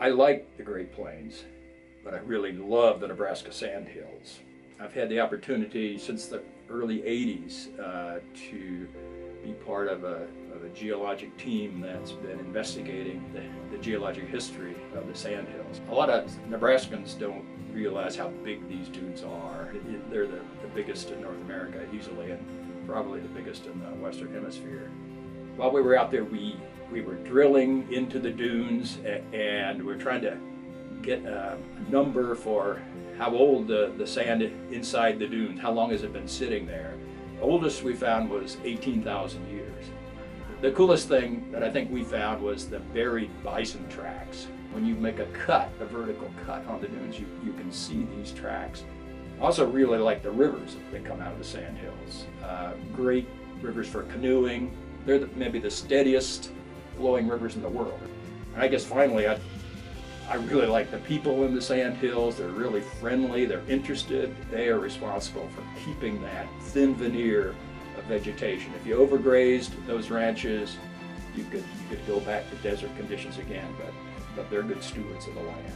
I like the Great Plains, but I really love the Nebraska Sandhills. I've had the opportunity since the early 80s uh, to be part of a, of a, geologic team that's been investigating the, the, geologic history of the sandhills. A lot of Nebraskans don't realize how big these dunes are. They're the, the biggest in North America easily and probably the biggest in the Western Hemisphere. While we were out there, we, we were drilling into the dunes and we are trying to get a number for how old the, the sand inside the dunes, how long has it been sitting there. The oldest we found was 18,000 years. The coolest thing that I think we found was the buried bison tracks. When you make a cut, a vertical cut on the dunes, you, you can see these tracks. Also really like the rivers that come out of the sandhills. Uh, great rivers for canoeing. They're the, maybe the steadiest flowing rivers in the world. And I guess finally, I, I really like the people in the Sandhills. They're really friendly, they're interested. They are responsible for keeping that thin veneer of vegetation. If you overgrazed those ranches, you could, you could go back to desert conditions again, but, but they're good stewards of the land.